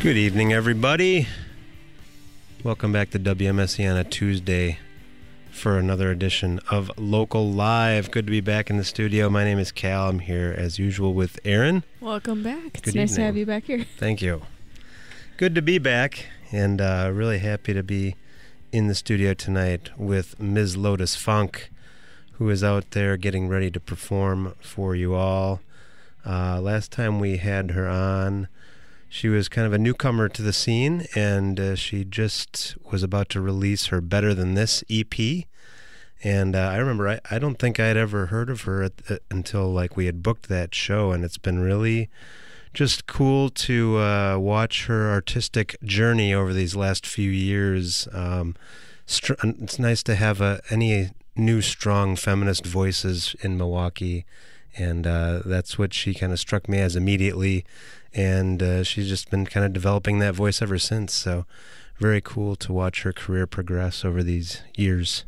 Good evening, everybody. Welcome back to a Tuesday for another edition of Local Live. Good to be back in the studio. My name is Cal. I'm here as usual with Aaron. Welcome back. It's Good nice to have you back here. Thank you. Good to be back, and uh, really happy to be in the studio tonight with Ms. Lotus Funk, who is out there getting ready to perform for you all. Uh, last time we had her on, she was kind of a newcomer to the scene, and uh, she just was about to release her Better Than This EP. And uh, I remember, I, I don't think I'd ever heard of her at, uh, until like we had booked that show, and it's been really just cool to uh, watch her artistic journey over these last few years. Um, str- it's nice to have uh, any new strong feminist voices in Milwaukee, and uh, that's what she kind of struck me as immediately. And uh, she's just been kind of developing that voice ever since. So, very cool to watch her career progress over these years.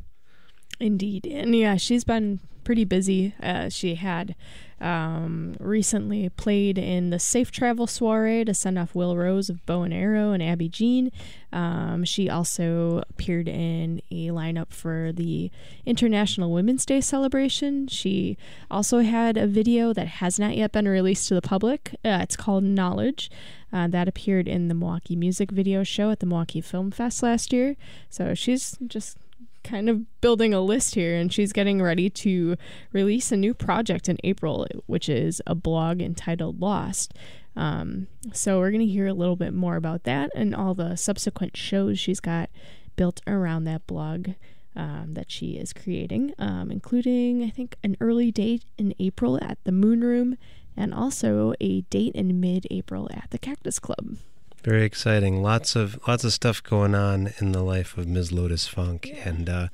Indeed. And yeah, she's been pretty busy. Uh, she had um, recently played in the Safe Travel Soiree to send off Will Rose of Bow and Arrow and Abby Jeanne. Um, she also appeared in a lineup for the International Women's Day celebration. She also had a video that has not yet been released to the public. Uh, it's called Knowledge. Uh, that appeared in the Milwaukee Music Video Show at the Milwaukee Film Fest last year. So she's just kind of building a list here and she's getting ready to release a new project in April, which is a blog entitled Lost. Um, so we're going to hear a little bit more about that and all the subsequent shows she's got built around that blog um, that she is creating, um, including, I think, an early date in April at the Moon Room and also a date in mid April at the Cactus Club. Very exciting. Lots of lots of stuff going on in the life of Ms. Lotus Funk, and uh,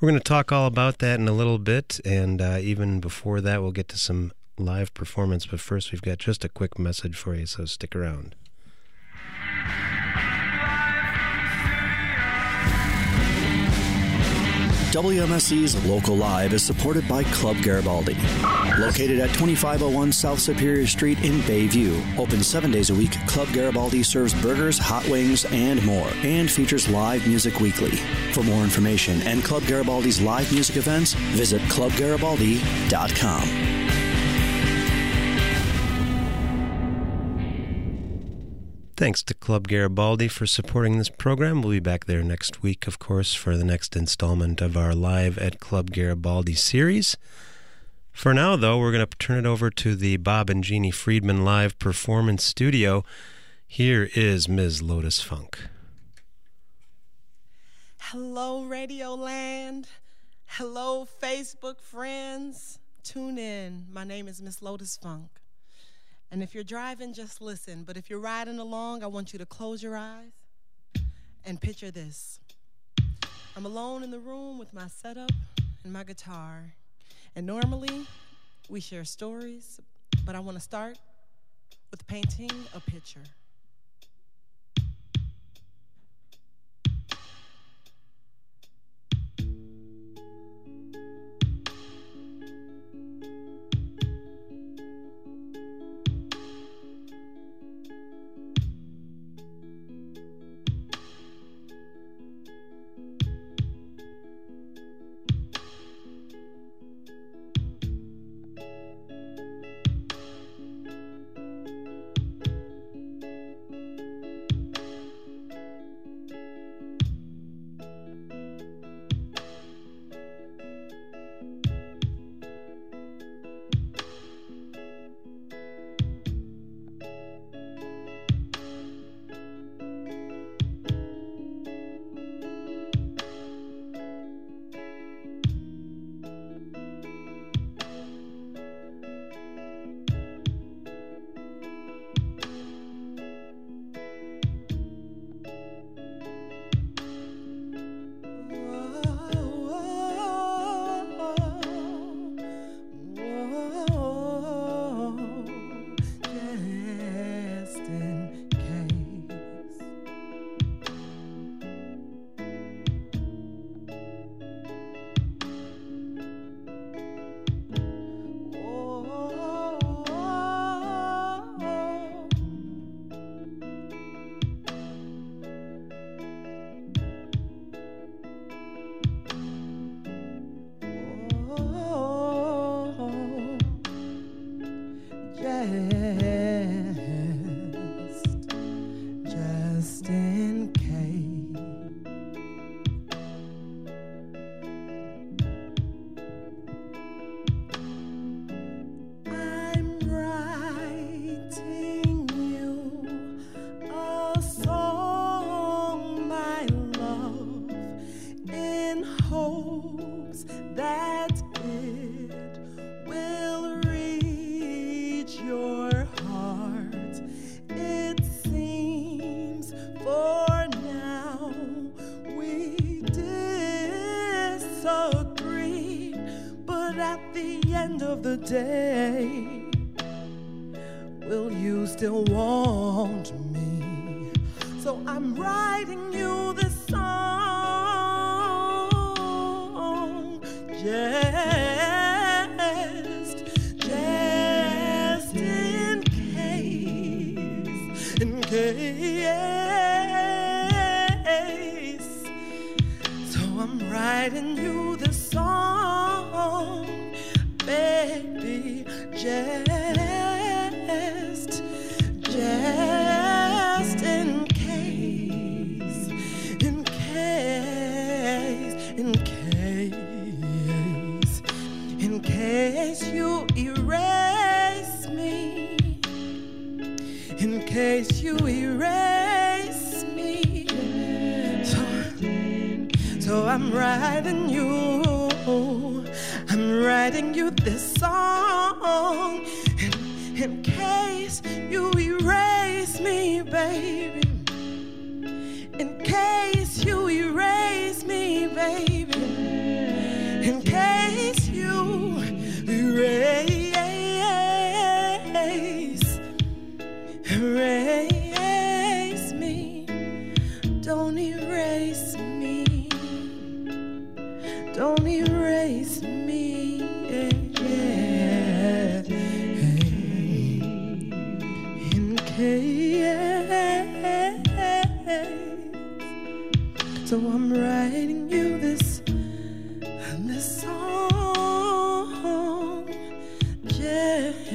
we're going to talk all about that in a little bit. And uh, even before that, we'll get to some live performance. But first, we've got just a quick message for you, so stick around. WMSE's Local Live is supported by Club Garibaldi. Located at 2501 South Superior Street in Bayview. Open seven days a week, Club Garibaldi serves burgers, hot wings, and more, and features live music weekly. For more information and Club Garibaldi's live music events, visit clubgaribaldi.com. Thanks to Club Garibaldi for supporting this program. We'll be back there next week, of course, for the next installment of our Live at Club Garibaldi series. For now, though, we're going to turn it over to the Bob and Jeannie Friedman Live Performance Studio. Here is Ms. Lotus Funk. Hello, Radio Land. Hello, Facebook friends. Tune in. My name is Miss Lotus Funk. And if you're driving, just listen. But if you're riding along, I want you to close your eyes and picture this. I'm alone in the room with my setup and my guitar. And normally, we share stories, but I want to start with painting a picture. Of the day, will you still want me?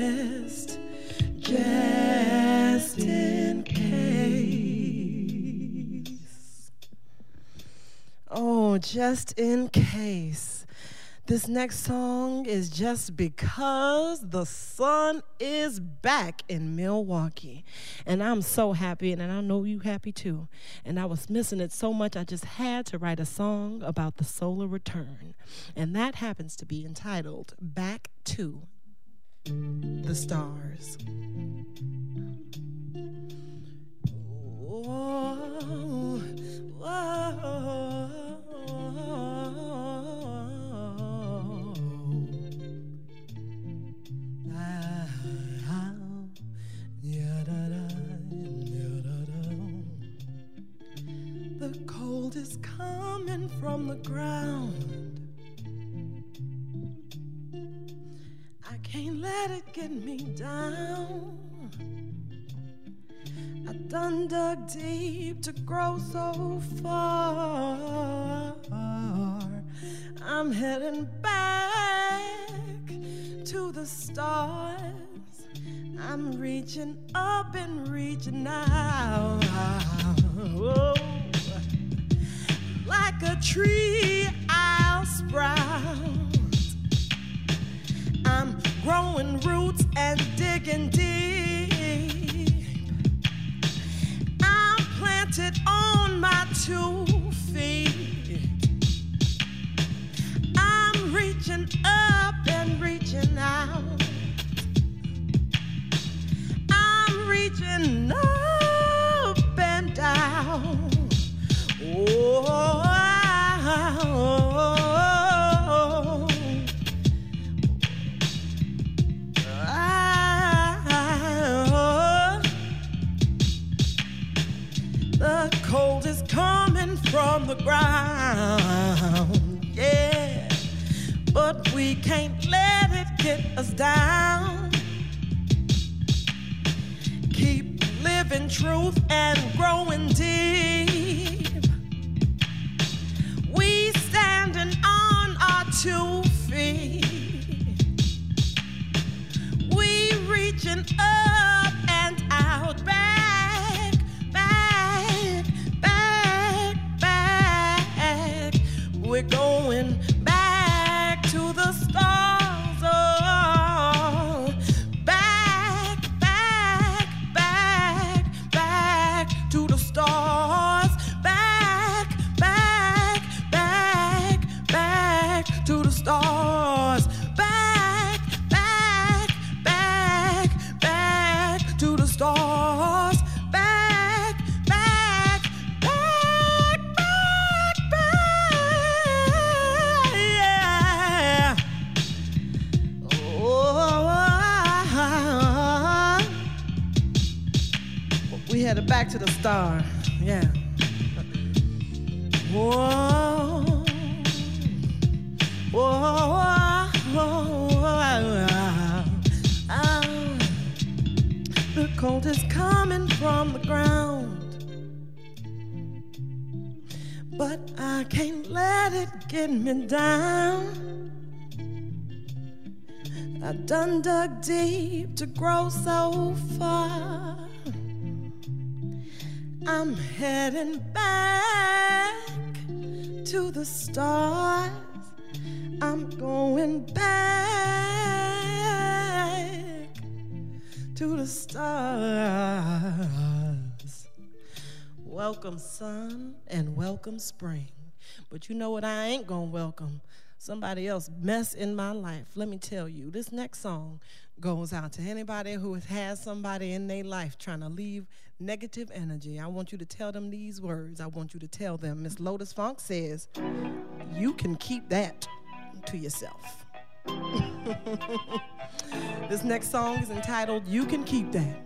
Just just in case. Oh, just in case. This next song is just because the sun is back in Milwaukee. And I'm so happy, and I know you happy too. And I was missing it so much, I just had to write a song about the solar return. And that happens to be entitled Back to the Stars. The cold is coming from the ground. Can't let it get me down. I done dug deep to grow so far. I'm heading back to the stars. I'm reaching up and reaching out. Whoa. Like a tree, I'll sprout. I'm growing roots and digging deep. I'm planted on my two feet. I'm reaching up and reaching out. I'm reaching up and down. Oh, I'm heading back to the stars. I'm going back to the stars. Welcome, sun, and welcome, spring. But you know what I ain't gonna welcome? Somebody else mess in my life. Let me tell you, this next song goes out to anybody who has somebody in their life trying to leave negative energy. I want you to tell them these words. I want you to tell them. Miss Lotus Funk says, You can keep that to yourself. this next song is entitled You Can Keep That.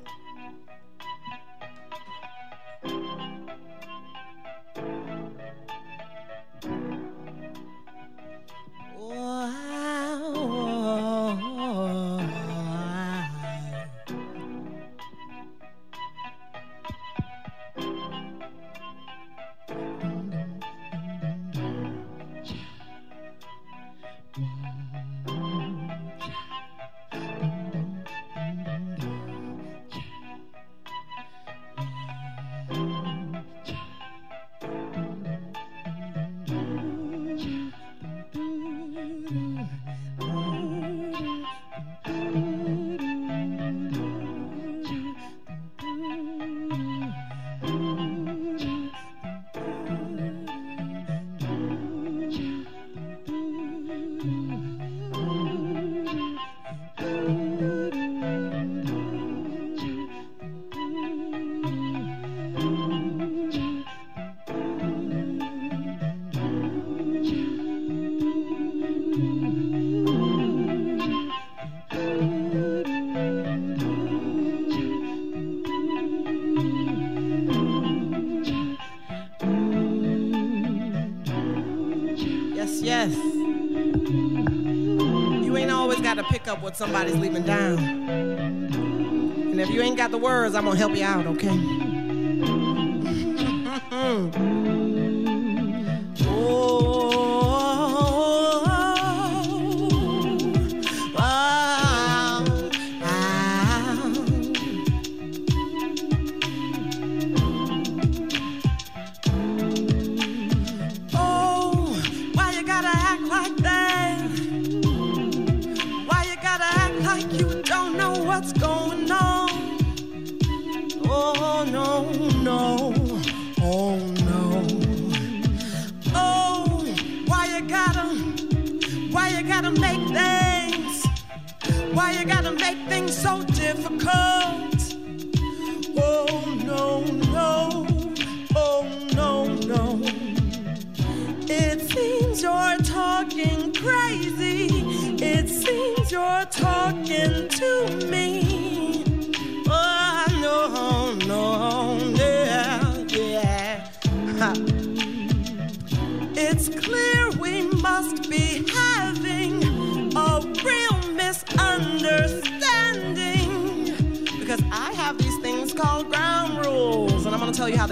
Up what somebody's leaving down. And if you ain't got the words, I'm gonna help you out, okay? Mm-hmm. difficult.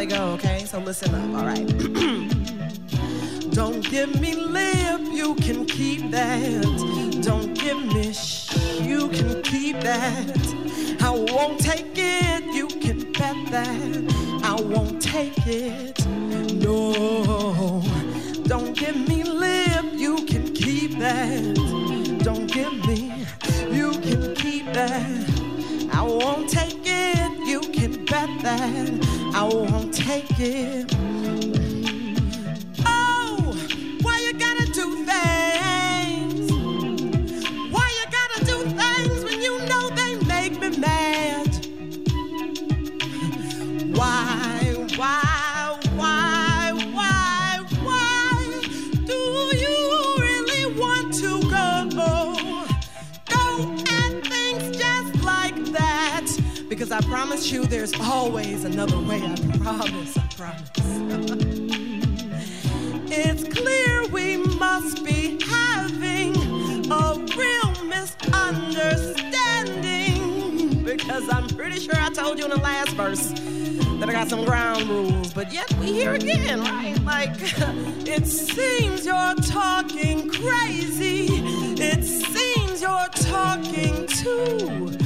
they go, okay? So listen up, all right. Don't give me lip, you can keep that. Don't give me shh, you can keep that. I won't take it, you can bet that. I won't take it, no. Oh, why you gotta do things? Why you gotta do things when you know they make me mad? Why, why, why, why, why do you really want to go? Go at things just like that. Because I promise you there's always another way, I promise. Because I'm pretty sure I told you in the last verse that I got some ground rules, but yet we here again, right? Like, it seems you're talking crazy. It seems you're talking to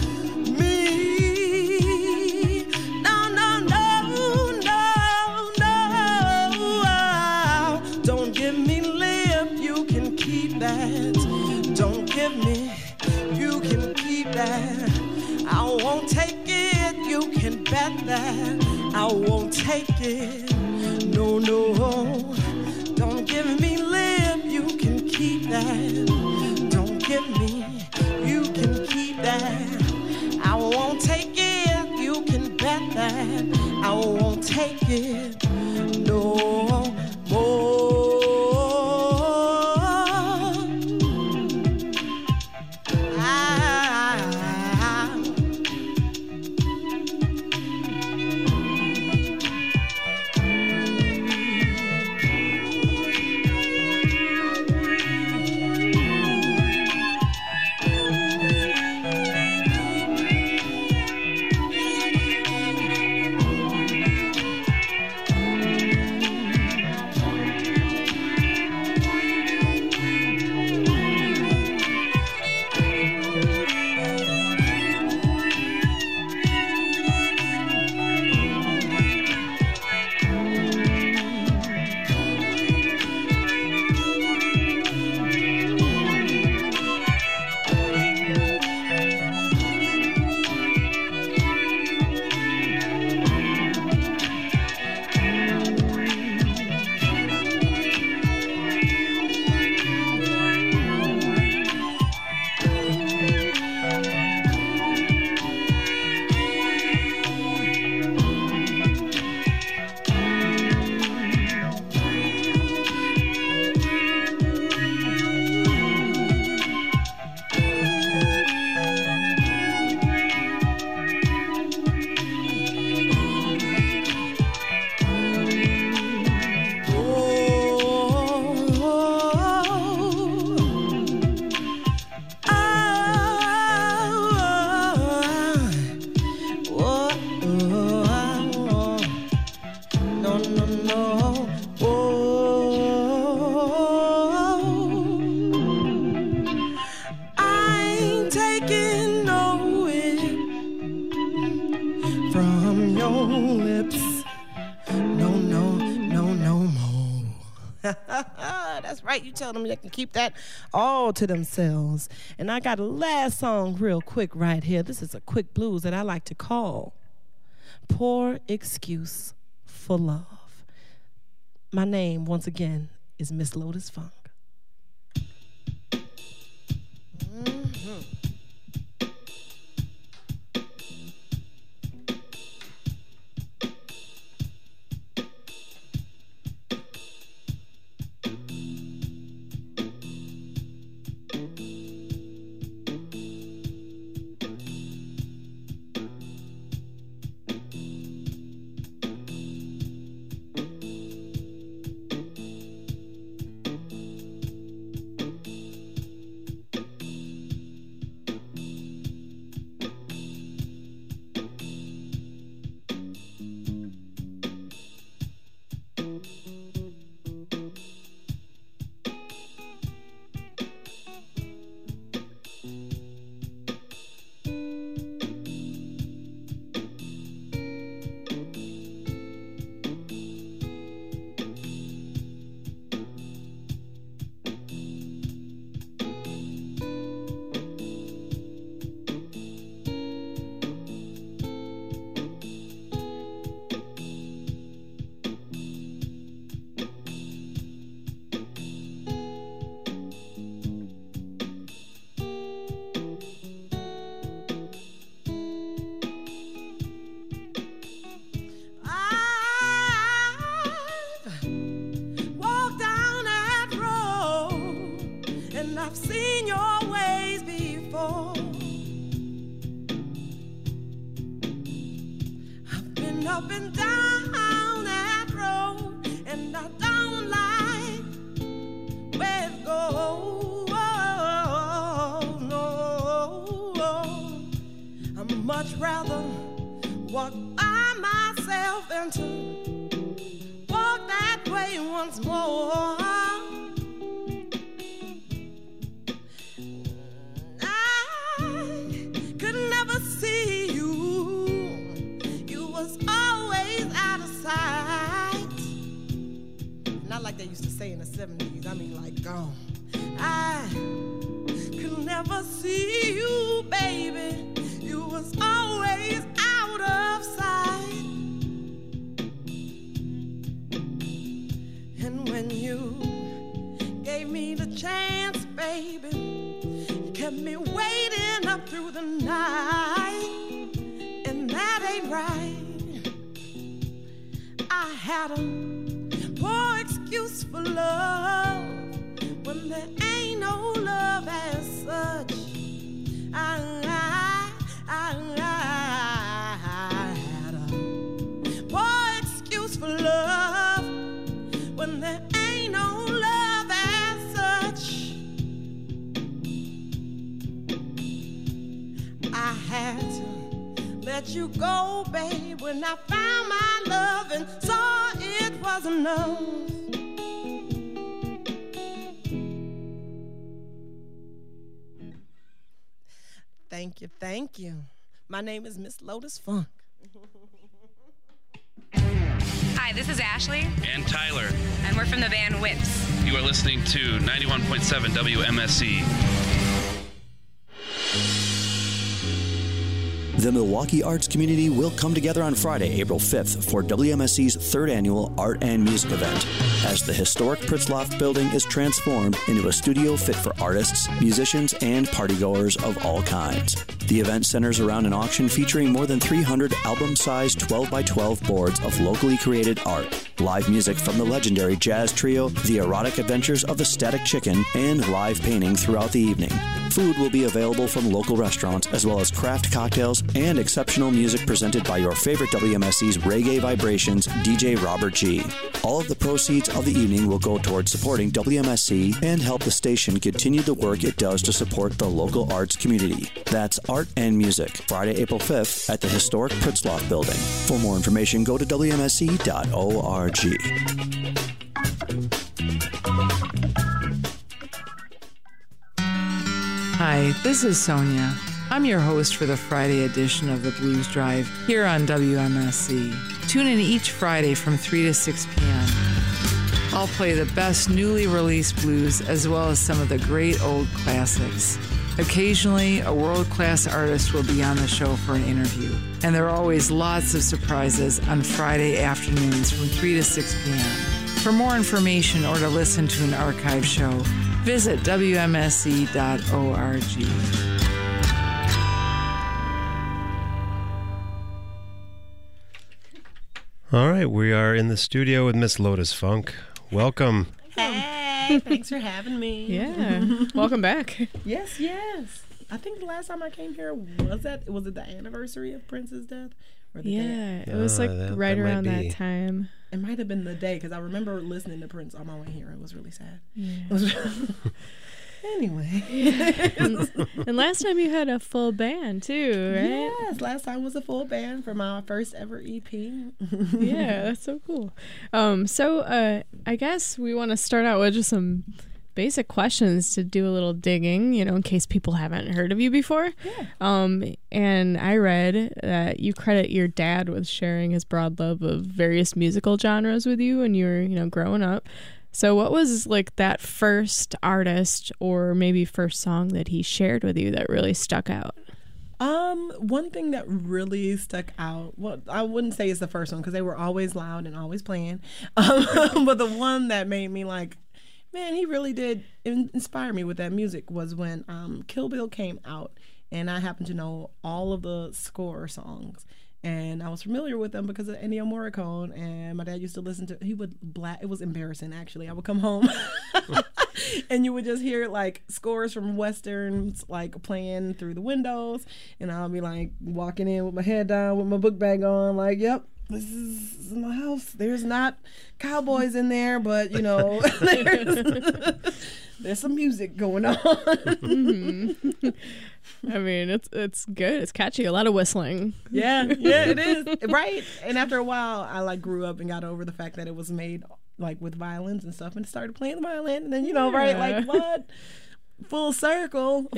tell them they can keep that all to themselves. And I got a last song real quick right here. This is a quick blues that I like to call Poor Excuse for Love. My name, once again, is Miss Lotus Funk. Thank you. My name is Miss Lotus Funk. Hi, this is Ashley, and Tyler. and we're from the band Whips. You are listening to 91.7 WMSE. The Milwaukee arts community will come together on Friday, April 5th for WMSE's third annual Art and Music event as the historic Pritzlaff building is transformed into a studio fit for artists, musicians, and partygoers of all kinds. The event centers around an auction featuring more than 300 album sized 12 by 12 boards of locally created art, live music from the legendary jazz trio, The Erotic Adventures of the Static Chicken, and live painting throughout the evening. Food will be available from local restaurants as well as craft cocktails and exceptional music presented by your favorite WMSE's Reggae Vibrations DJ Robert G. All of the proceeds of the evening will go towards supporting WMSE and help the station continue the work it does to support the local arts community. That's Art and Music, Friday, April 5th at the historic Pritzlaff building. For more information, go to WMSE.org. Hi, this is Sonia. I'm your host for the Friday edition of the Blues Drive here on WMSE. Tune in each Friday from 3 to 6 p.m. I'll play the best newly released blues as well as some of the great old classics. Occasionally, a world class artist will be on the show for an interview, and there are always lots of surprises on Friday afternoons from 3 to 6 p.m. For more information or to listen to an archive show, visit WMSE.org. All right, we are in the studio with Miss Lotus Funk. Welcome. Hey, thanks for having me. Yeah. Welcome back. Yes, yes. I think the last time I came here was that was it the anniversary of Prince's death? Or the day? Yeah. It was Ah, like that- right that around that time. It might have been the day because I remember listening to Prince on my way here. It was really sad. Yeah. Anyway. and last time you had a full band too, right? Yes, last time was a full band for my first ever EP. yeah, that's so cool. Um, so uh, I guess we want to start out with just some basic questions to do a little digging, you know, in case people haven't heard of you before. Yeah. Um, and I read that you credit your dad with sharing his broad love of various musical genres with you when you were, you know, growing up. So what was like that first artist or maybe first song that he shared with you that really stuck out? Um, one thing that really stuck out, well, I wouldn't say it's the first one because they were always loud and always playing. Um, but the one that made me like, man, he really did in- inspire me with that music was when um, Kill Bill came out, and I happened to know all of the score songs. And I was familiar with them because of Ennio Morricone, and my dad used to listen to. He would black. It was embarrassing, actually. I would come home, and you would just hear like scores from westerns like playing through the windows, and I'll be like walking in with my head down with my book bag on, like, "Yep, this is my house. There's not cowboys in there, but you know, there's, there's some music going on. Mm-hmm. I mean, it's it's good. It's catchy. A lot of whistling. yeah, yeah, it is right. And after a while, I like grew up and got over the fact that it was made like with violins and stuff, and started playing the violin. And then you know, right, like what? Full circle.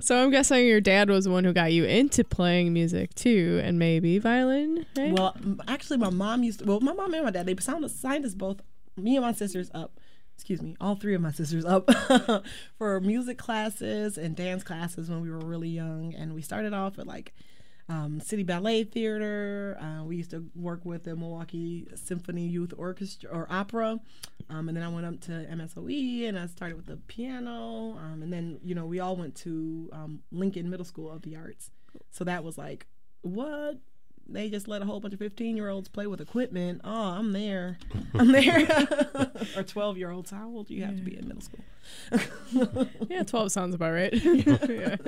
So I'm guessing your dad was the one who got you into playing music too, and maybe violin. Right? Well, actually, my mom used to. Well, my mom and my dad they signed, signed us both, me and my sisters up. Excuse me, all three of my sisters up for music classes and dance classes when we were really young, and we started off at like um, City Ballet Theater. Uh, we used to work with the Milwaukee Symphony Youth Orchestra or Opera, um, and then I went up to MSOE and I started with the piano, um, and then you know we all went to um, Lincoln Middle School of the Arts. So that was like, what? They just let a whole bunch of 15 year olds play with equipment. Oh, I'm there. I'm there. or 12 year olds. How old do you have to be in middle school? yeah, 12 sounds about right. yeah.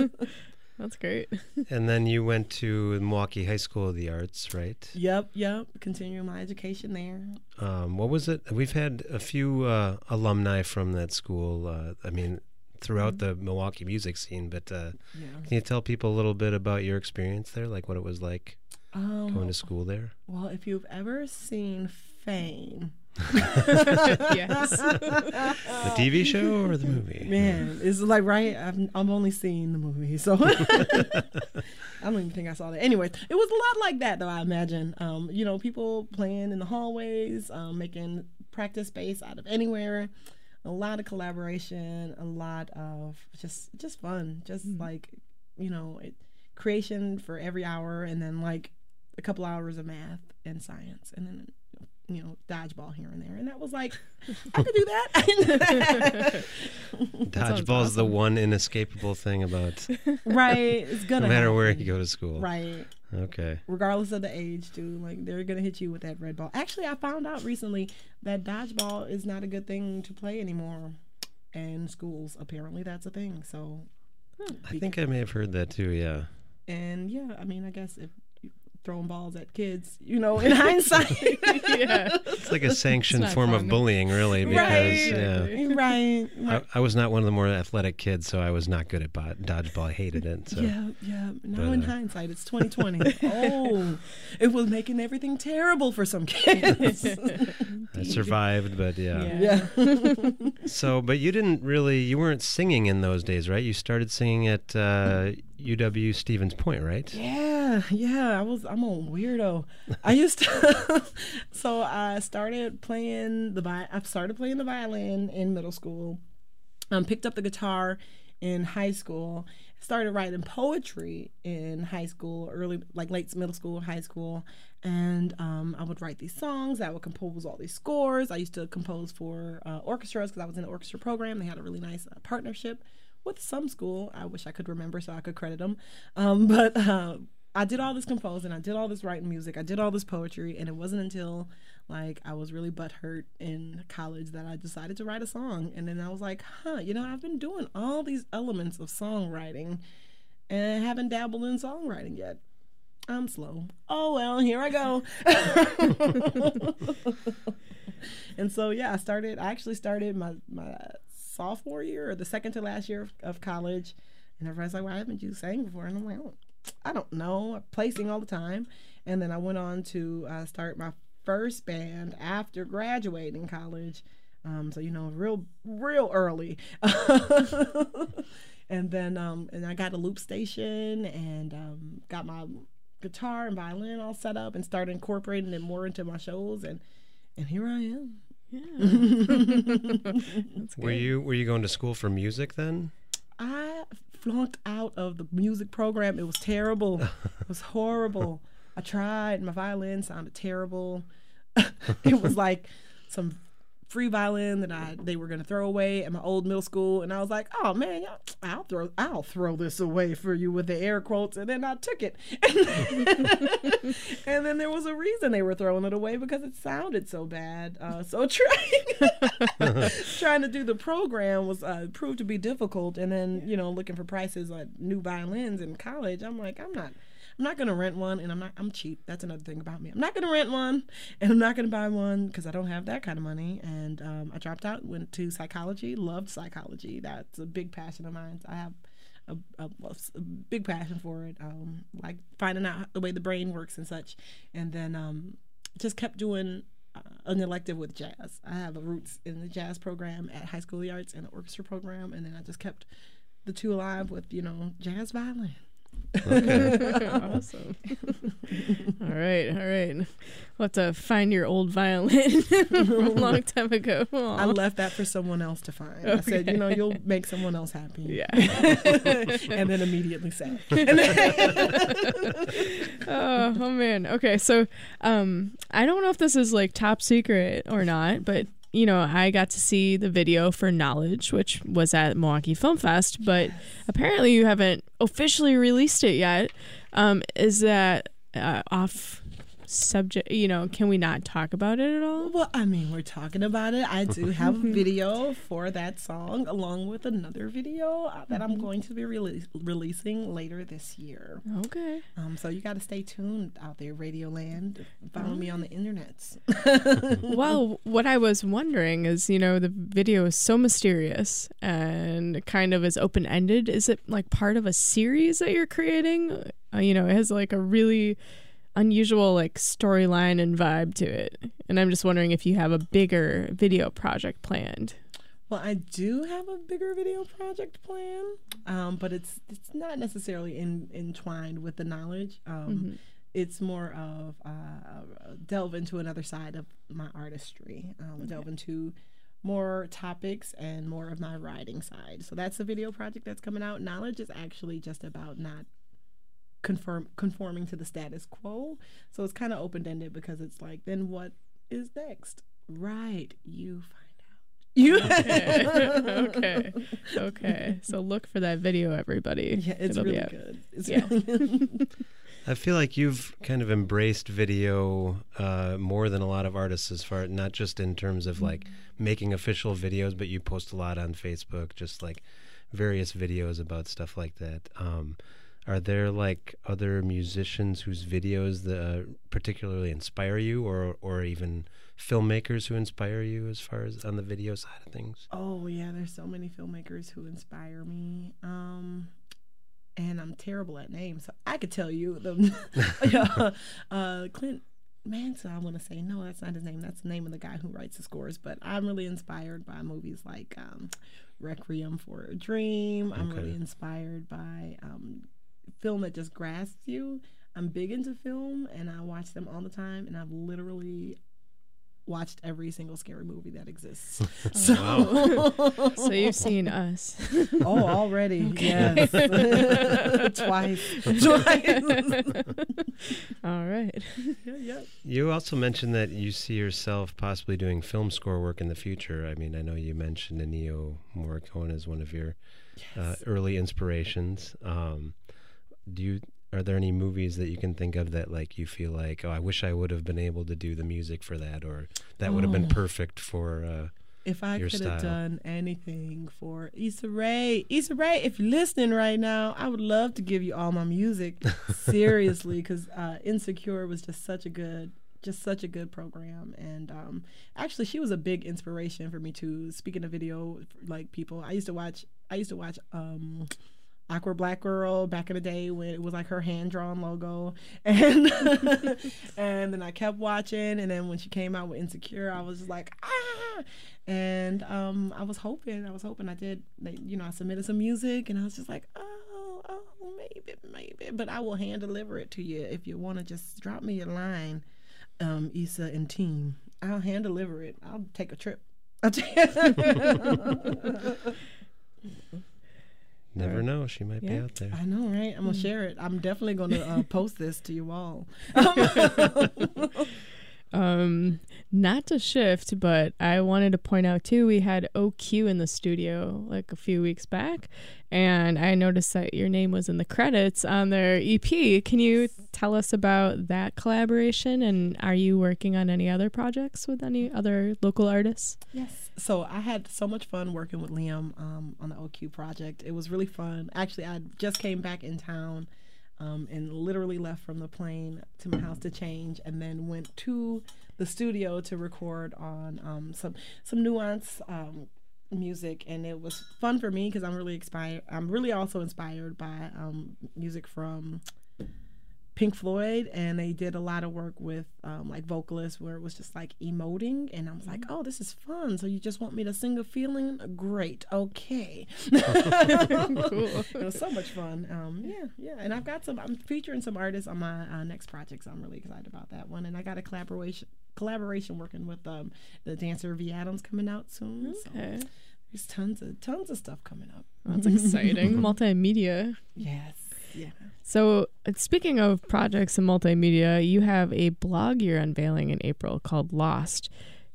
That's great. And then you went to Milwaukee High School of the Arts, right? Yep, yep. Continuing my education there. Um, what was it? We've had a few uh, alumni from that school. Uh, I mean, throughout the Milwaukee music scene. But uh, Yeah. can you tell people a little bit about your experience there, like what it was like Um, going to school there? well, if you've ever seen Fame, yes. The TV show or the movie? man, it's like right. I've I've only seen the movie, so I don't even think I saw that. Anyway, it was a lot like that, though. I imagine, um, you know, people playing in the hallways, um, making practice space out of anywhere. A lot of collaboration, a lot of just just fun, just like you know, it, creation for every hour, and then like a couple hours of math and science, and then you know dodgeball here and there, and that was like I could do that. Dodgeball's the one inescapable thing about right, it's gonna no matter where you go to school. Right, Okay. regardless of the age, dude, Like they're gonna hit you with that red ball. Actually, I found out recently that dodgeball is not a good thing to play anymore in schools. Apparently, that's a thing. So, hmm. I think I may have heard that too. Yeah. and yeah, I mean, I guess if you're throwing balls at kids, you know, in hindsight, yeah. It's like a sanctioned not form of bullying, really, because right, yeah. right, I. I was not one of the more athletic kids, so I was not good at bo- dodgeball. I hated it. So Yeah, yeah. Now But, in uh, hindsight, it's 2020. oh, it was making everything terrible for some kids. I survived, but yeah. yeah. So, but you didn't really, you weren't singing in those days, right? You started singing at uh, UW Stevens Point, right? Yeah, yeah. I was. I'm a weirdo. I used to. so I started playing the. vi- I started playing the violin in middle school. Um, picked up the guitar in high school. Started writing poetry in high school, early like late middle school, high school, and um, I would write these songs. I would compose all these scores. I used to compose for uh, orchestras because I was in the orchestra program. They had a really nice uh, partnership with some school. I wish I could remember so I could credit them. Um, but uh, I did all this composing, I did all this writing music, I did all this poetry, and it wasn't until like I was really butthurt in college that I decided to write a song. And then I was like, huh, you know, I've been doing all these elements of songwriting and I haven't dabbled in songwriting yet. I'm slow. Oh well, here I go. and so yeah, I started. I actually started my my sophomore year or the second to last year of, of college, and everybody's like, "Why haven't you sang before?" And I'm like, "Oh, "I don't know. I play sing all the time." And then I went on to uh, start my first band after graduating college. Um, so you know, real real early. and then um, and I got a loop station and um, got my guitar and violin all set up and started incorporating it more into my shows and and here I am. Were you were you going to school for music then? I flunked out of the music program. It was terrible. it was horrible. I tried. My violin sounded terrible. it was like some free violin that I they were gonna throw away at my old middle school, and I was like, "Oh man, y'all- I'll throw I'll throw this away for you with the air quotes," and then I took it, and then there was a reason they were throwing it away because it sounded so bad. Uh, so trying trying to do the program was uh, proved to be difficult, and then you know looking for prices on new violins in college, I'm like, I'm not. I'm not gonna rent one, and I'm not. I'm cheap. That's another thing about me. I'm not gonna rent one, and I'm not gonna buy one because I don't have that kind of money. And um, I dropped out, went to psychology, loved psychology. That's a big passion of mine. I have. A, a, a big passion for it, um, like finding out the way the brain works and such, and then um, just kept doing uh, an elective with jazz. I have a roots in the jazz program at High School of the Arts and the orchestra program, and then I just kept the two alive with you know jazz violin. awesome. all right, all right. We'll have to find your old violin from a long time ago. I left that for someone else to find. Okay. I said, you know, you'll make someone else happy. Yeah. and then immediately sad. oh, oh man. Okay, so um I don't know if this is like top secret or not, but you know, I got to see the video for Knowledge, which was at Milwaukee Film Fest, but yes. apparently you haven't officially released it yet. Um, is that uh, off subject you know can we not talk about it at all? Well i mean we're talking about it. I do have a video for that song along with another video uh, that i'm mm-hmm. going to be rele- releasing later this year. Okay. Um so you got to stay tuned out there radio land. Follow me on the internets. Well what i was wondering is you know the video is so mysterious and kind of is open-ended. Is it like part of a series that you're creating? Uh, you know it has like a really unusual like storyline and vibe to it. And I'm just wondering if you have a bigger video project planned. Well, I do have a bigger video project plan, um, but it's it's not necessarily in, entwined with the knowledge. Um, mm-hmm. It's more of uh, delve into another side of my artistry, um, okay. delve into more topics and more of my writing side. So that's the video project that's coming out. Knowledge is actually just about not conform conforming to the status quo. So it's kind of open ended because it's like, then what is next? Right, you find out. You okay. okay. Okay. So look for that video, everybody. Yeah, it's It'll really good. It's yeah. Really I feel like you've kind of embraced video uh, more than a lot of artists, as far not just in terms of like making official videos, but you post a lot on Facebook, just like various videos about stuff like that. Um, are there like other musicians whose videos that uh, particularly inspire you, or or even filmmakers who inspire you as far as on the video side of things? Oh yeah, there's so many filmmakers who inspire me. Um, and I'm terrible at names. So I could tell you the uh, Clint Mansell. I want to say no, that's not his name. That's the name of the guy who writes the scores. But I'm really inspired by movies like um, Requiem for a Dream. I'm okay. really inspired by um, film that just grasps you. I'm big into film and I watch them all the time and I've literally watched every single scary movie that exists. so, so you've seen us. oh, already. Yes. Twice. Twice. All right. Yeah, yeah. You also mentioned that you see yourself possibly doing film score work in the future. I mean, I know you mentioned Ennio Morricone as one of your yes. uh, early inspirations. Um, do you are there any movies that you can think of that like you feel like oh I wish I would have been able to do the music for that or that would have been oh. perfect for uh, if I could have done anything for Issa Rae, Issa Rae, if you're listening right now, I would love to give you all my music. Seriously, because uh, Insecure was just such a good, just such a good program, and um, actually, she was a big inspiration for me too. Speaking of video, like people, I used to watch, I used to watch. Um, awkward black girl back in the day when it was like her hand drawn logo. And and then I kept watching and then when she came out with insecure I was just like ah! And um I was hoping I was hoping I did you know I submitted some music and I was just like oh oh maybe maybe. But I will hand deliver it to you. If you want to just drop me a line um Issa and team I'll hand deliver it. I'll take a trip Never know. She might yeah. be out there. I know, right? I'm gonna mm. share it. I'm definitely gonna uh, post this to you all. um, not to shift, but I wanted to point out too. We had OQ in the studio like a few weeks back, and I noticed that your name was in the credits on their EP. Can you tell us about that collaboration? And are you working on any other projects with any other local artists? Yes so I had so much fun working with Liam um, on the OQ project. It was really fun. Actually, I just came back in town um, and literally left from the plane to my house to change, and then went to the studio to record on um, some some nuance um, music, and it was fun for me because I'm really inspired. I'm really also inspired by um, music from Pink Floyd, and they did a lot of work with um, like vocalists where it was just like emoting, and I was like, oh, this is fun. So you just want me to sing a feeling? Great, okay. cool. It was so much fun. Um, yeah, yeah, and I've got some. I'm featuring some artists on my uh, next project, so I'm really excited about that one. And I got a collaboration collaboration working with um, the dancer V Adams coming out soon. Okay. So there's tons of tons of stuff coming up. That's exciting. Multimedia. Yes. Yeah. So, uh, speaking of projects and multimedia, you have a blog you're unveiling in April called Lost.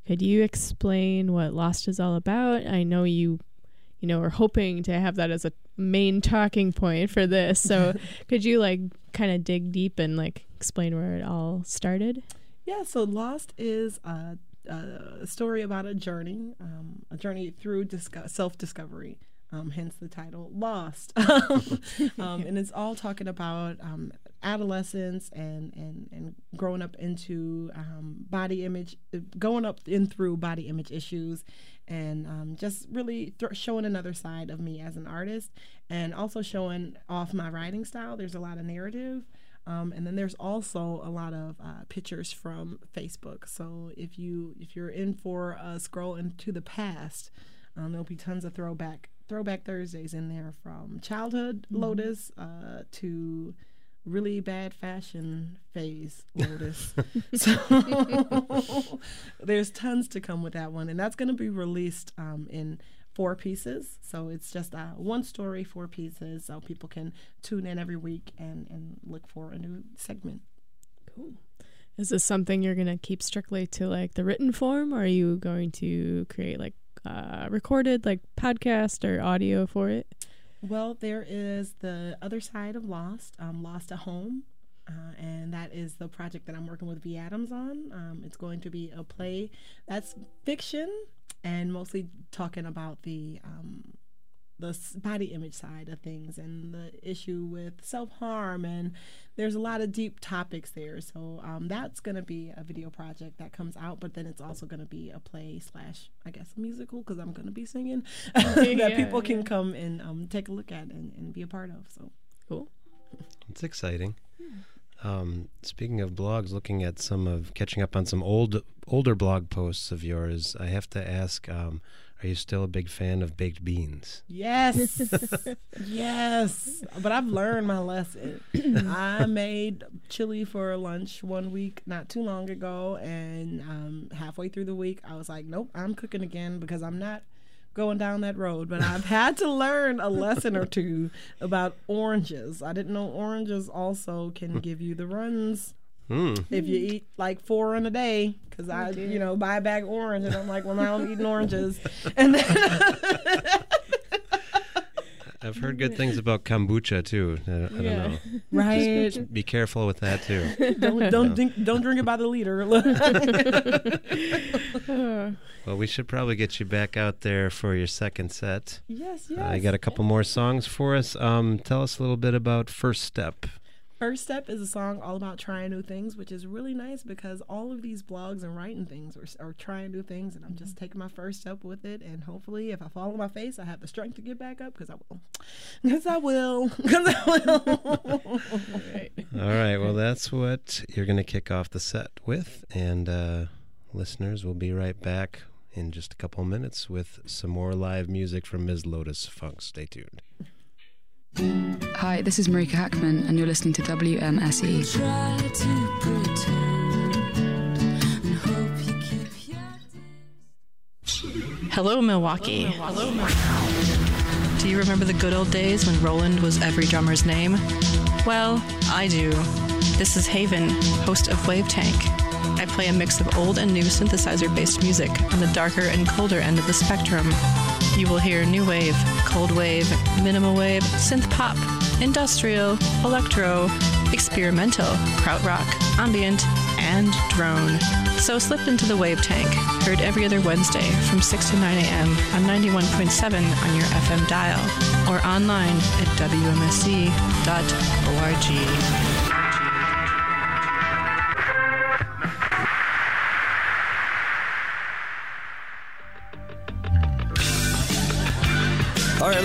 Could you explain what Lost is all about? I know you, you know, are hoping to have that as a main talking point for this. So, could you like kind of dig deep and like explain where it all started? Yeah. So, Lost is a, a story about a journey, um, a journey through disco- self discovery um, hence the title Lost. um, and it's all talking about um, adolescence and, and, and growing up into um, body image, going up in through body image issues, and just really th- showing another side of me as an artist, and also showing off my writing style. There's a lot of narrative. Um, and then there's also a lot of uh, pictures from Facebook. So if you if you're in for a scroll into the past, um, there'll be tons of throwback Throwback Thursdays in there from childhood mm-hmm. Lotus uh, to really bad fashion phase Lotus. so there's tons to come with that one, and that's going to be released um, in four pieces. So it's just uh, one story, four pieces, so people can tune in every week and and look for a new segment. Cool. Is this something you're going to keep strictly to like the written form, or are you going to create like uh, recorded like podcast or audio for it? Well, there is the other side of Lost, um, Lost at Home, uh, and that is the project that I'm working with V Adams on. Um, it's going to be a play that's fiction and mostly talking about the um, the body image side of things and the issue with self harm and there's a lot of deep topics there. So um, that's going to be a video project that comes out, but then it's also going to be a play slash I guess a musical because I'm going to be singing that yeah, people can come and um, take a look at and, and be a part of. So cool. It's exciting. Um, speaking of blogs, looking at some of catching up on some old older blog posts of yours, I have to ask: um, are you still a big fan of baked beans? Yes. yes. But I've learned my lesson. I made chili for lunch one week not too long ago. And um, halfway through the week, I was like, nope, I'm cooking again because I'm not going down that road. But I've had to learn a lesson or two about oranges. I didn't know oranges also can give you the runs Mm. If you eat like four in a day, because I, you know, buy a bag of orange, and I'm like, well, now I'm eating oranges, and then. I've heard good things about kombucha too. I, I yeah. don't know. Right. Just be careful with that too. don't don't drink, don't drink it by the liter. well, we should probably get you back out there for your second set. Yes, yes. Uh, got a couple more songs for us. Um, tell us a little bit about First Step. First Step is a song all about trying new things, which is really nice because all of these blogs and writing things are, are trying new things, and I'm just taking my first step with it. And hopefully, if I fall on my face, I have the strength to get back up because I will. Because I will. Because I will. All right. Well, that's what you're going to kick off the set with. And uh, listeners, we'll be right back in just a couple minutes with some more live music from Ms. Lotus Fankh. Stay tuned. Hi, this is Marika Hackman, and you're listening to WMSE. Hello, Milwaukee. Hello, Milwaukee. Do you remember the good old days when Roland was every drummer's name? Well, I do. This is Haven, host of Wave Tank. I play a mix of old and new synthesizer based music on the darker and colder end of the spectrum. You will hear new wave, cold wave, minimal wave, synth pop, industrial, electro, experimental, krautrock, ambient, and drone. So slip into the wave tank, heard every other Wednesday from 6 to 9 a.m. on 91.7 on your FM dial or online at wmse.org.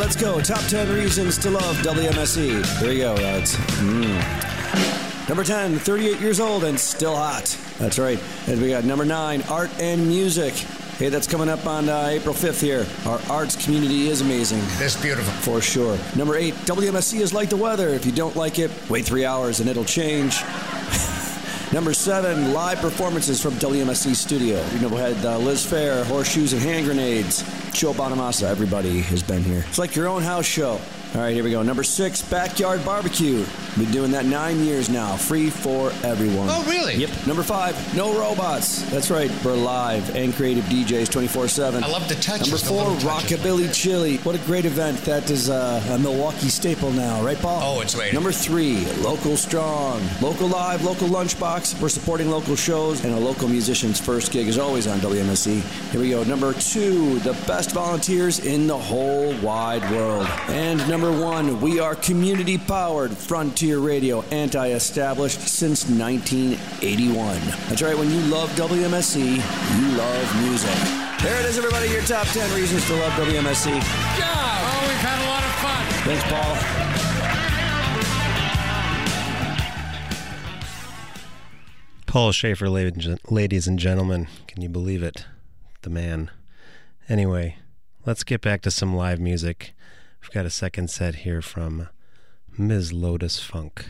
let's go. Top 10 reasons to love WMSE. Here we go, lads. Mm. Number 10, 38 years old and still hot. That's right. And we got number 9, art and music. Hey, that's coming up on uh, April 5th here. Our arts community is amazing. It's beautiful. For sure. Number 8, WMSE is like the weather. If you don't like it, wait three hours and it'll change. Number seven, live performances from WMSE Studio. You know, we had uh, Liz Phair, Horseshoes and Hand Grenades, Joe Bonamassa. Everybody has been here. It's like your own house show. All right, here we go. Number six, backyard barbecue. Been doing that nine years now. Free for everyone. Oh, really? Yep. Number five, no robots. That's right. We're live and creative DJs 24 7. I love the touch. Number four, Rockabilly Chili. What a great event. That is uh, a Milwaukee staple now, right, Paul? Oh, it's right. Number three, local strong. Local live, local lunchbox. We're supporting local shows, and a local musician's first gig is always on WMSE. Here we go. Number two, the best volunteers in the whole wide world. And number one, we are community powered Frontier Radio, anti established since 1981. That's right, when you love WMSE, you love music. There it is, everybody, your top 10 reasons to love WMSE. Yeah! Oh, we've had a lot of fun. Thanks, Paul. Paul Shaffer, ladies and gentlemen. Can you believe it? The man. Anyway, let's get back to some live music. We've got a second set here from Ms. Lotus Fankh.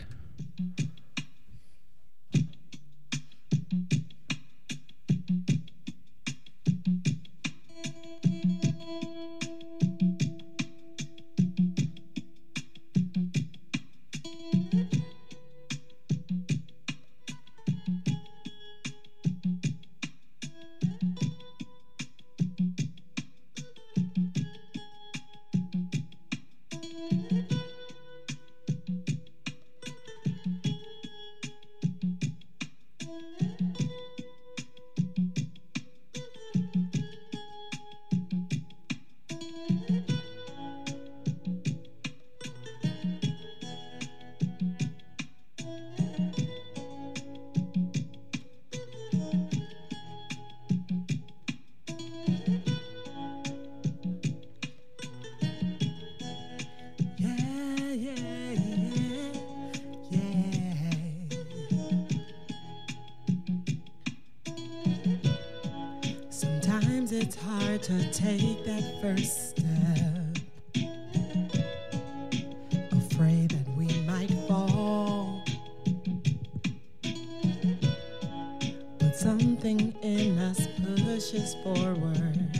Harder us pushes rest.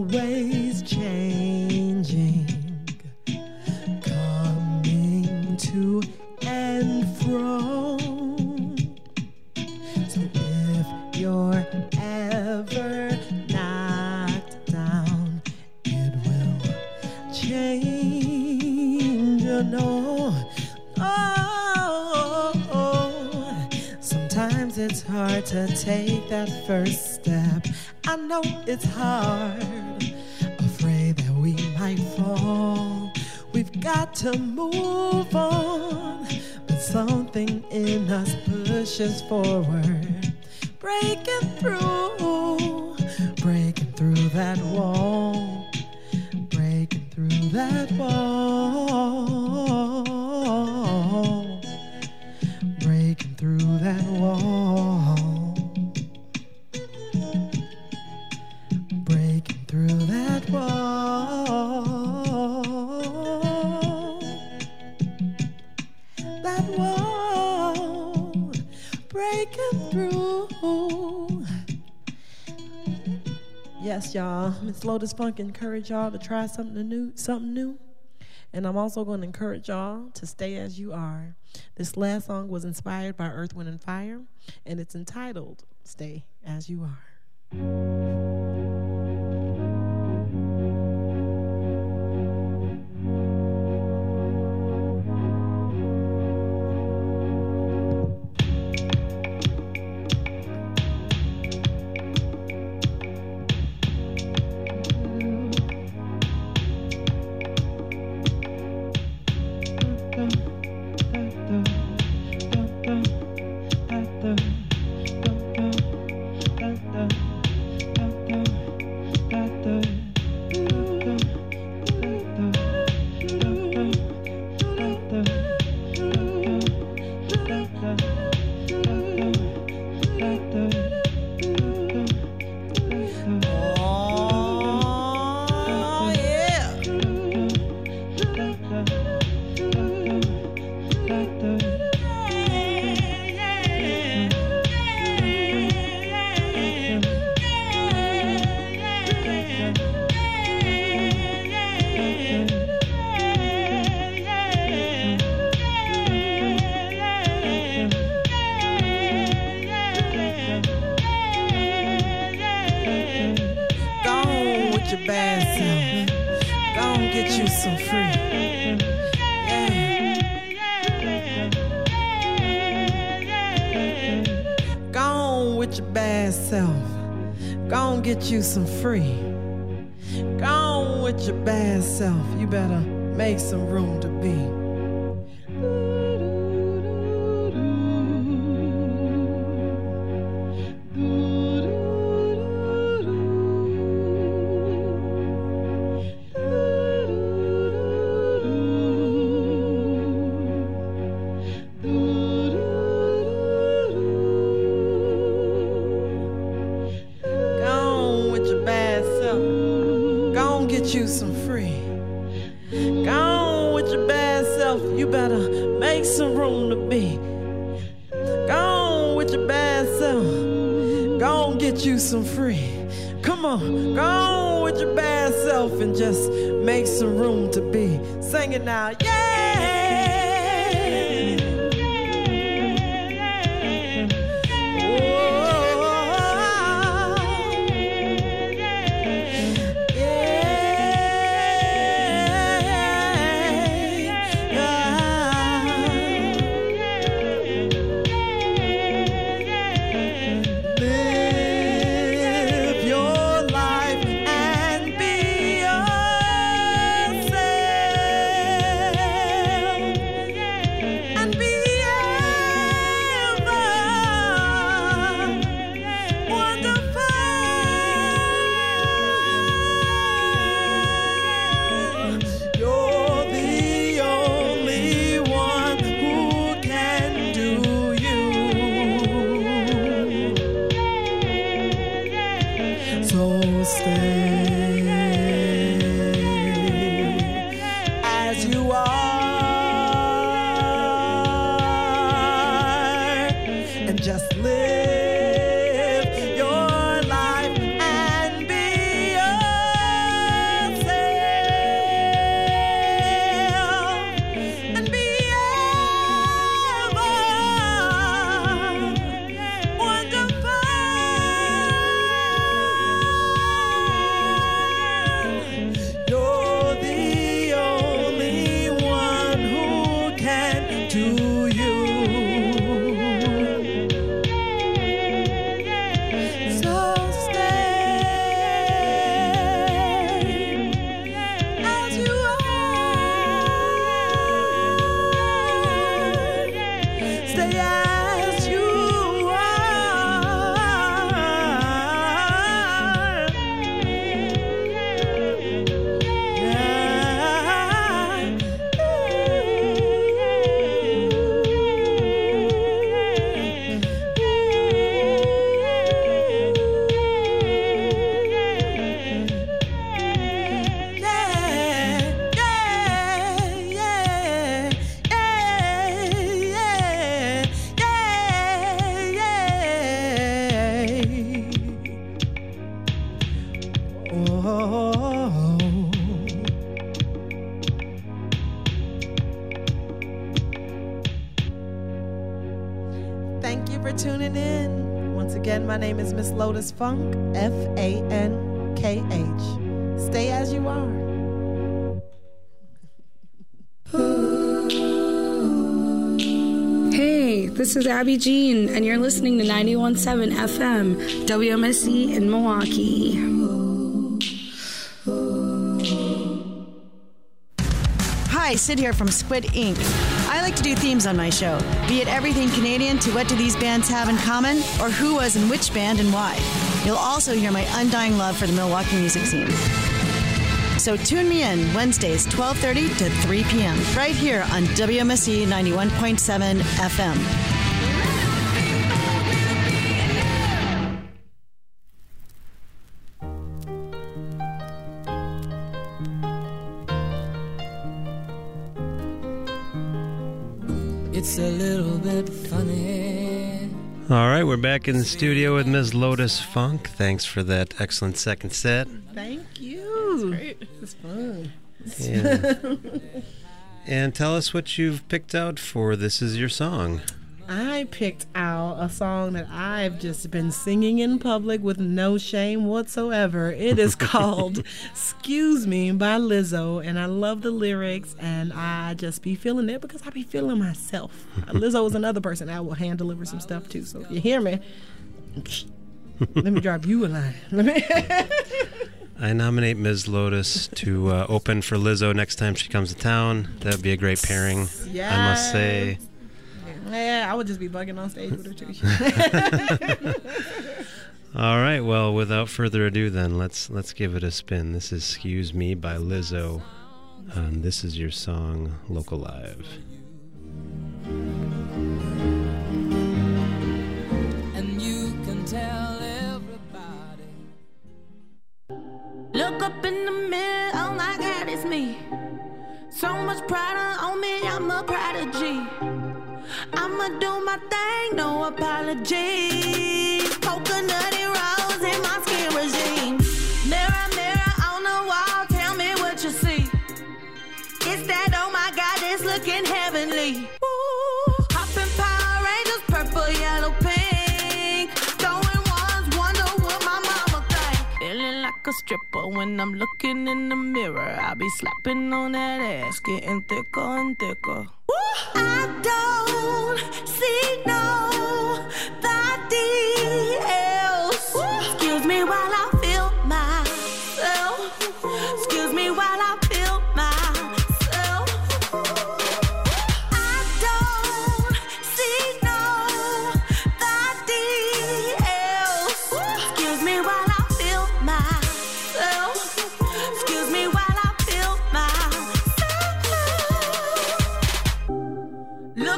away. This funk encourage y'all to try something new, something new. And I'm also going to encourage y'all to stay as you are. This last song was inspired by Earth, Wind, and Fire, and it's entitled Stay As You Are. é. Name is Fankh, F A N K H. Stay as you are. Hey, this is Abby Jeanne, and you're listening to 91.7 FM, WMSE in Milwaukee. Hi, Sid here from Squid Ink. I like to do themes on my show, be it everything Canadian to what do these bands have in common, or who was in which band and why. You'll also hear my undying love for the Milwaukee music scene. So tune me in Wednesdays, 12:30 to 3 p.m. right here on WMSE 91.7 FM. We're back in the studio with Ms. Lotus Fankh. Thanks for that excellent second set. Thank you. That's great. It's fun. Yeah. And tell us what you've picked out for This Is Your Song. I picked out a song that I've just been singing in public with no shame whatsoever. It is called Excuse Me by Lizzo, and I love the lyrics, and I just be feeling it because I be feeling myself. Lizzo is another person I will hand deliver some stuff to, so if you hear me, let me drop you a line. Let me. I nominate Ms. Lotus to uh, open for Lizzo next time she comes to town. That would be a great pairing, I must say. Yeah, I would just be bugging on stage with her too. All right, well, without further ado, then let's let's give it a spin. This is "Excuse Me" by Lizzo. Um, this is your song, Local Live. And you can tell everybody. Look up in the mirror, oh my god, it's me. So much pride on me, I'm a prodigy. I'ma do my thing, no apology. Coconutty rose in my skin regime. Mirror, mirror on the wall, tell me what you see. It's that, oh my god, it's looking heavenly. Like a stripper when I'm looking in the mirror. I be slapping on that ass, getting thicker and thicker. I don't see nobody else. Excuse me while I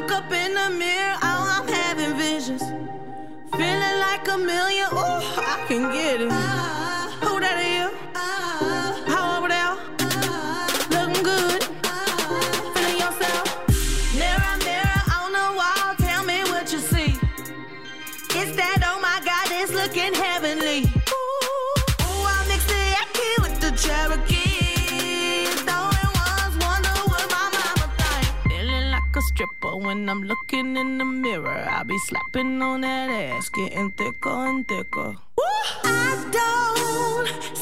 Look up in the mirror, oh, I'm having visions. Feeling like a million, ooh, I can get it. Who that is? How over there? Looking good. Feeling yourself. Mirror, mirror on the wall, tell me what you see. It's that, oh my God, it's looking heavenly. When I'm looking in the mirror. I be slapping on that ass, getting thicker and thicker. I don't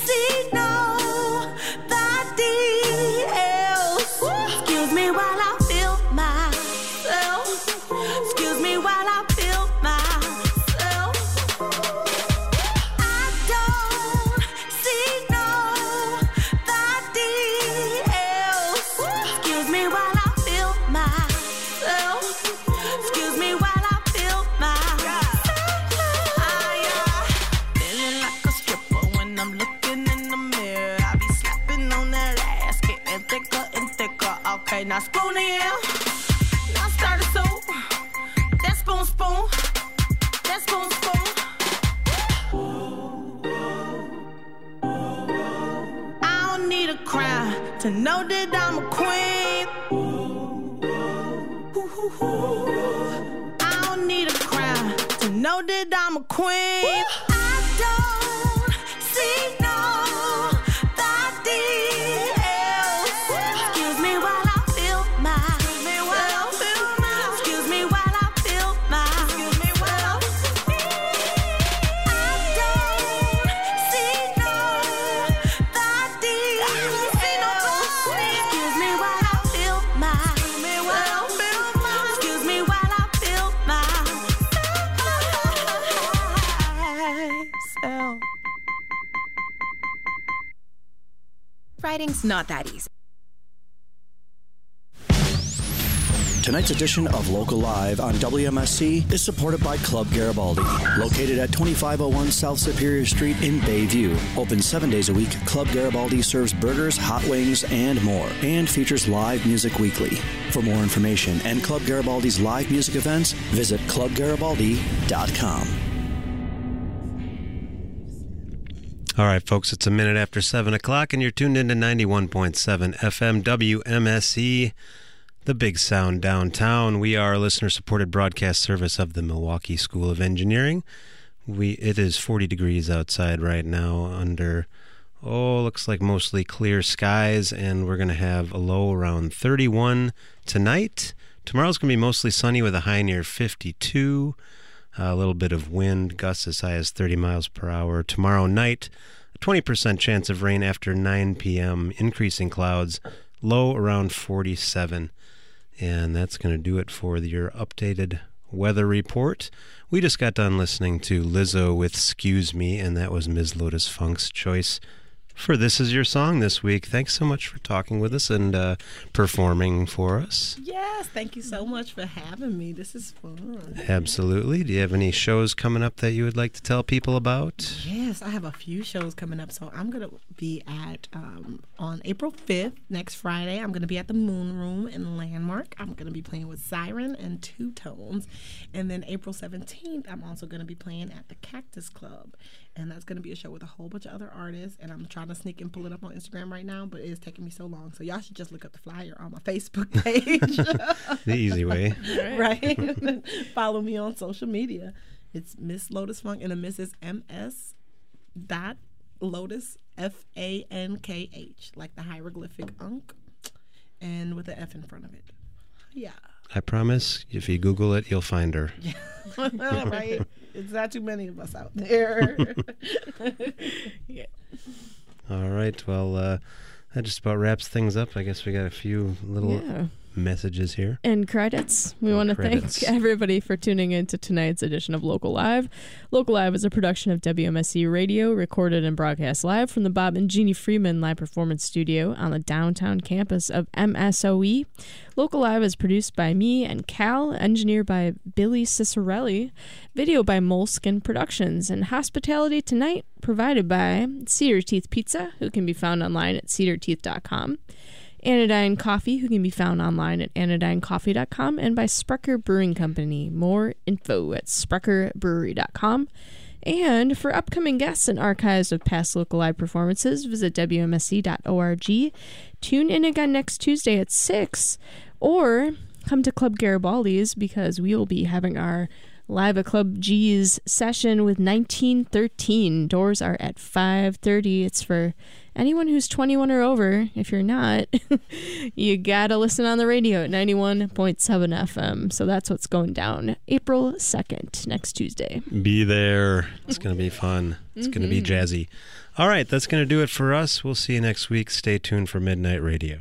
now spoon in. Now stir the soup. That spoon, spoon. That spoon, spoon. I don't need a crown to know that I'm a queen. I don't need a crown to know that I'm a queen. Not that easy. Tonight's edition of Local Live on WMSE is supported by Club Garibaldi. Located at 2501 South Superior Street in Bayview. Open seven days a week, Club Garibaldi serves burgers, hot wings, and more, and features live music weekly. For more information and Club Garibaldi's live music events, visit clubgaribaldi.com. All right, folks, it's a minute after 7 o'clock, and you're tuned into 91.7 FM WMSE, the big sound downtown. We are a listener supported broadcast service of the Milwaukee School of Engineering. We It is 40 degrees outside right now under, oh, looks like mostly clear skies, and we're going to have a low around 31 tonight. Tomorrow's going to be mostly sunny with a high near 52. A little bit of wind, gusts as high as 30 miles per hour. Tomorrow night, a 20% chance of rain after 9 p.m., increasing clouds, low around 47. And that's going to do it for your updated weather report. We just got done listening to Lizzo with Excuse Me, and that was Ms. Lotus Fankh's choice for This Is Your Song this week. Thanks so much for talking with us and uh, performing for us. Yes, thank you so much for having me. This is fun. Absolutely. Do you have any shows coming up that you would like to tell people about? Yes, I have a few shows coming up. So I'm going to be at, um, on April 5th, next Friday, I'm going to be at the Moon Room in Landmark. I'm going to be playing with Siren and Two Tones. And then April 17th, I'm also going to be playing at the Cactus Club. And that's going to be a show with a whole bunch of other artists. And I'm trying to sneak and pull it up on Instagram right now, but it's taking me so long. So y'all should just look up the flyer on my Facebook page. the easy way. right? Follow me on social media. It's Miss Lotus Fankh and a Mrs. MS dot Lotus F A N K H, like the hieroglyphic ankh, and with an F in front of it. Yeah. I promise, if you Google it, you'll find her. right? It's not too many of us out there. yeah. All right. Well, uh, that just about wraps things up. I guess we got a few little Yeah. Messages here. And credits. We Oh, want to thank everybody for tuning in to tonight's edition of Local Live. Local Live is a production of WMSE Radio, recorded and broadcast live from the Bob and Jeannie Freeman Live Performance Studio on the downtown campus of MSOE. Local Live is produced by me and Cal, engineered by Billy Cicerelli, video by Moleskin Productions, and hospitality tonight provided by Cedar Teeth Pizza, who can be found online at cedarteeth.com. Anodyne Coffee, who can be found online at anodynecoffee.com, and by Sprecher Brewing Company. More info at sprecherbrewery.com. And for upcoming guests and archives of past local live performances, visit WMSE.org. Tune in again next Tuesday at 6, or come to Club Garibaldi's because we will be having our live at Club G's session with 1913. Doors are at 5:30. It's for anyone who's 21 or over. If you're not, you gotta listen on the radio at 91.7 FM. So that's what's going down April 2nd, next Tuesday. Be there. It's going to be fun. It's going to be Mhm. jazzy. All right, that's going to do it for us. We'll see you next week. Stay tuned for Midnight Radio.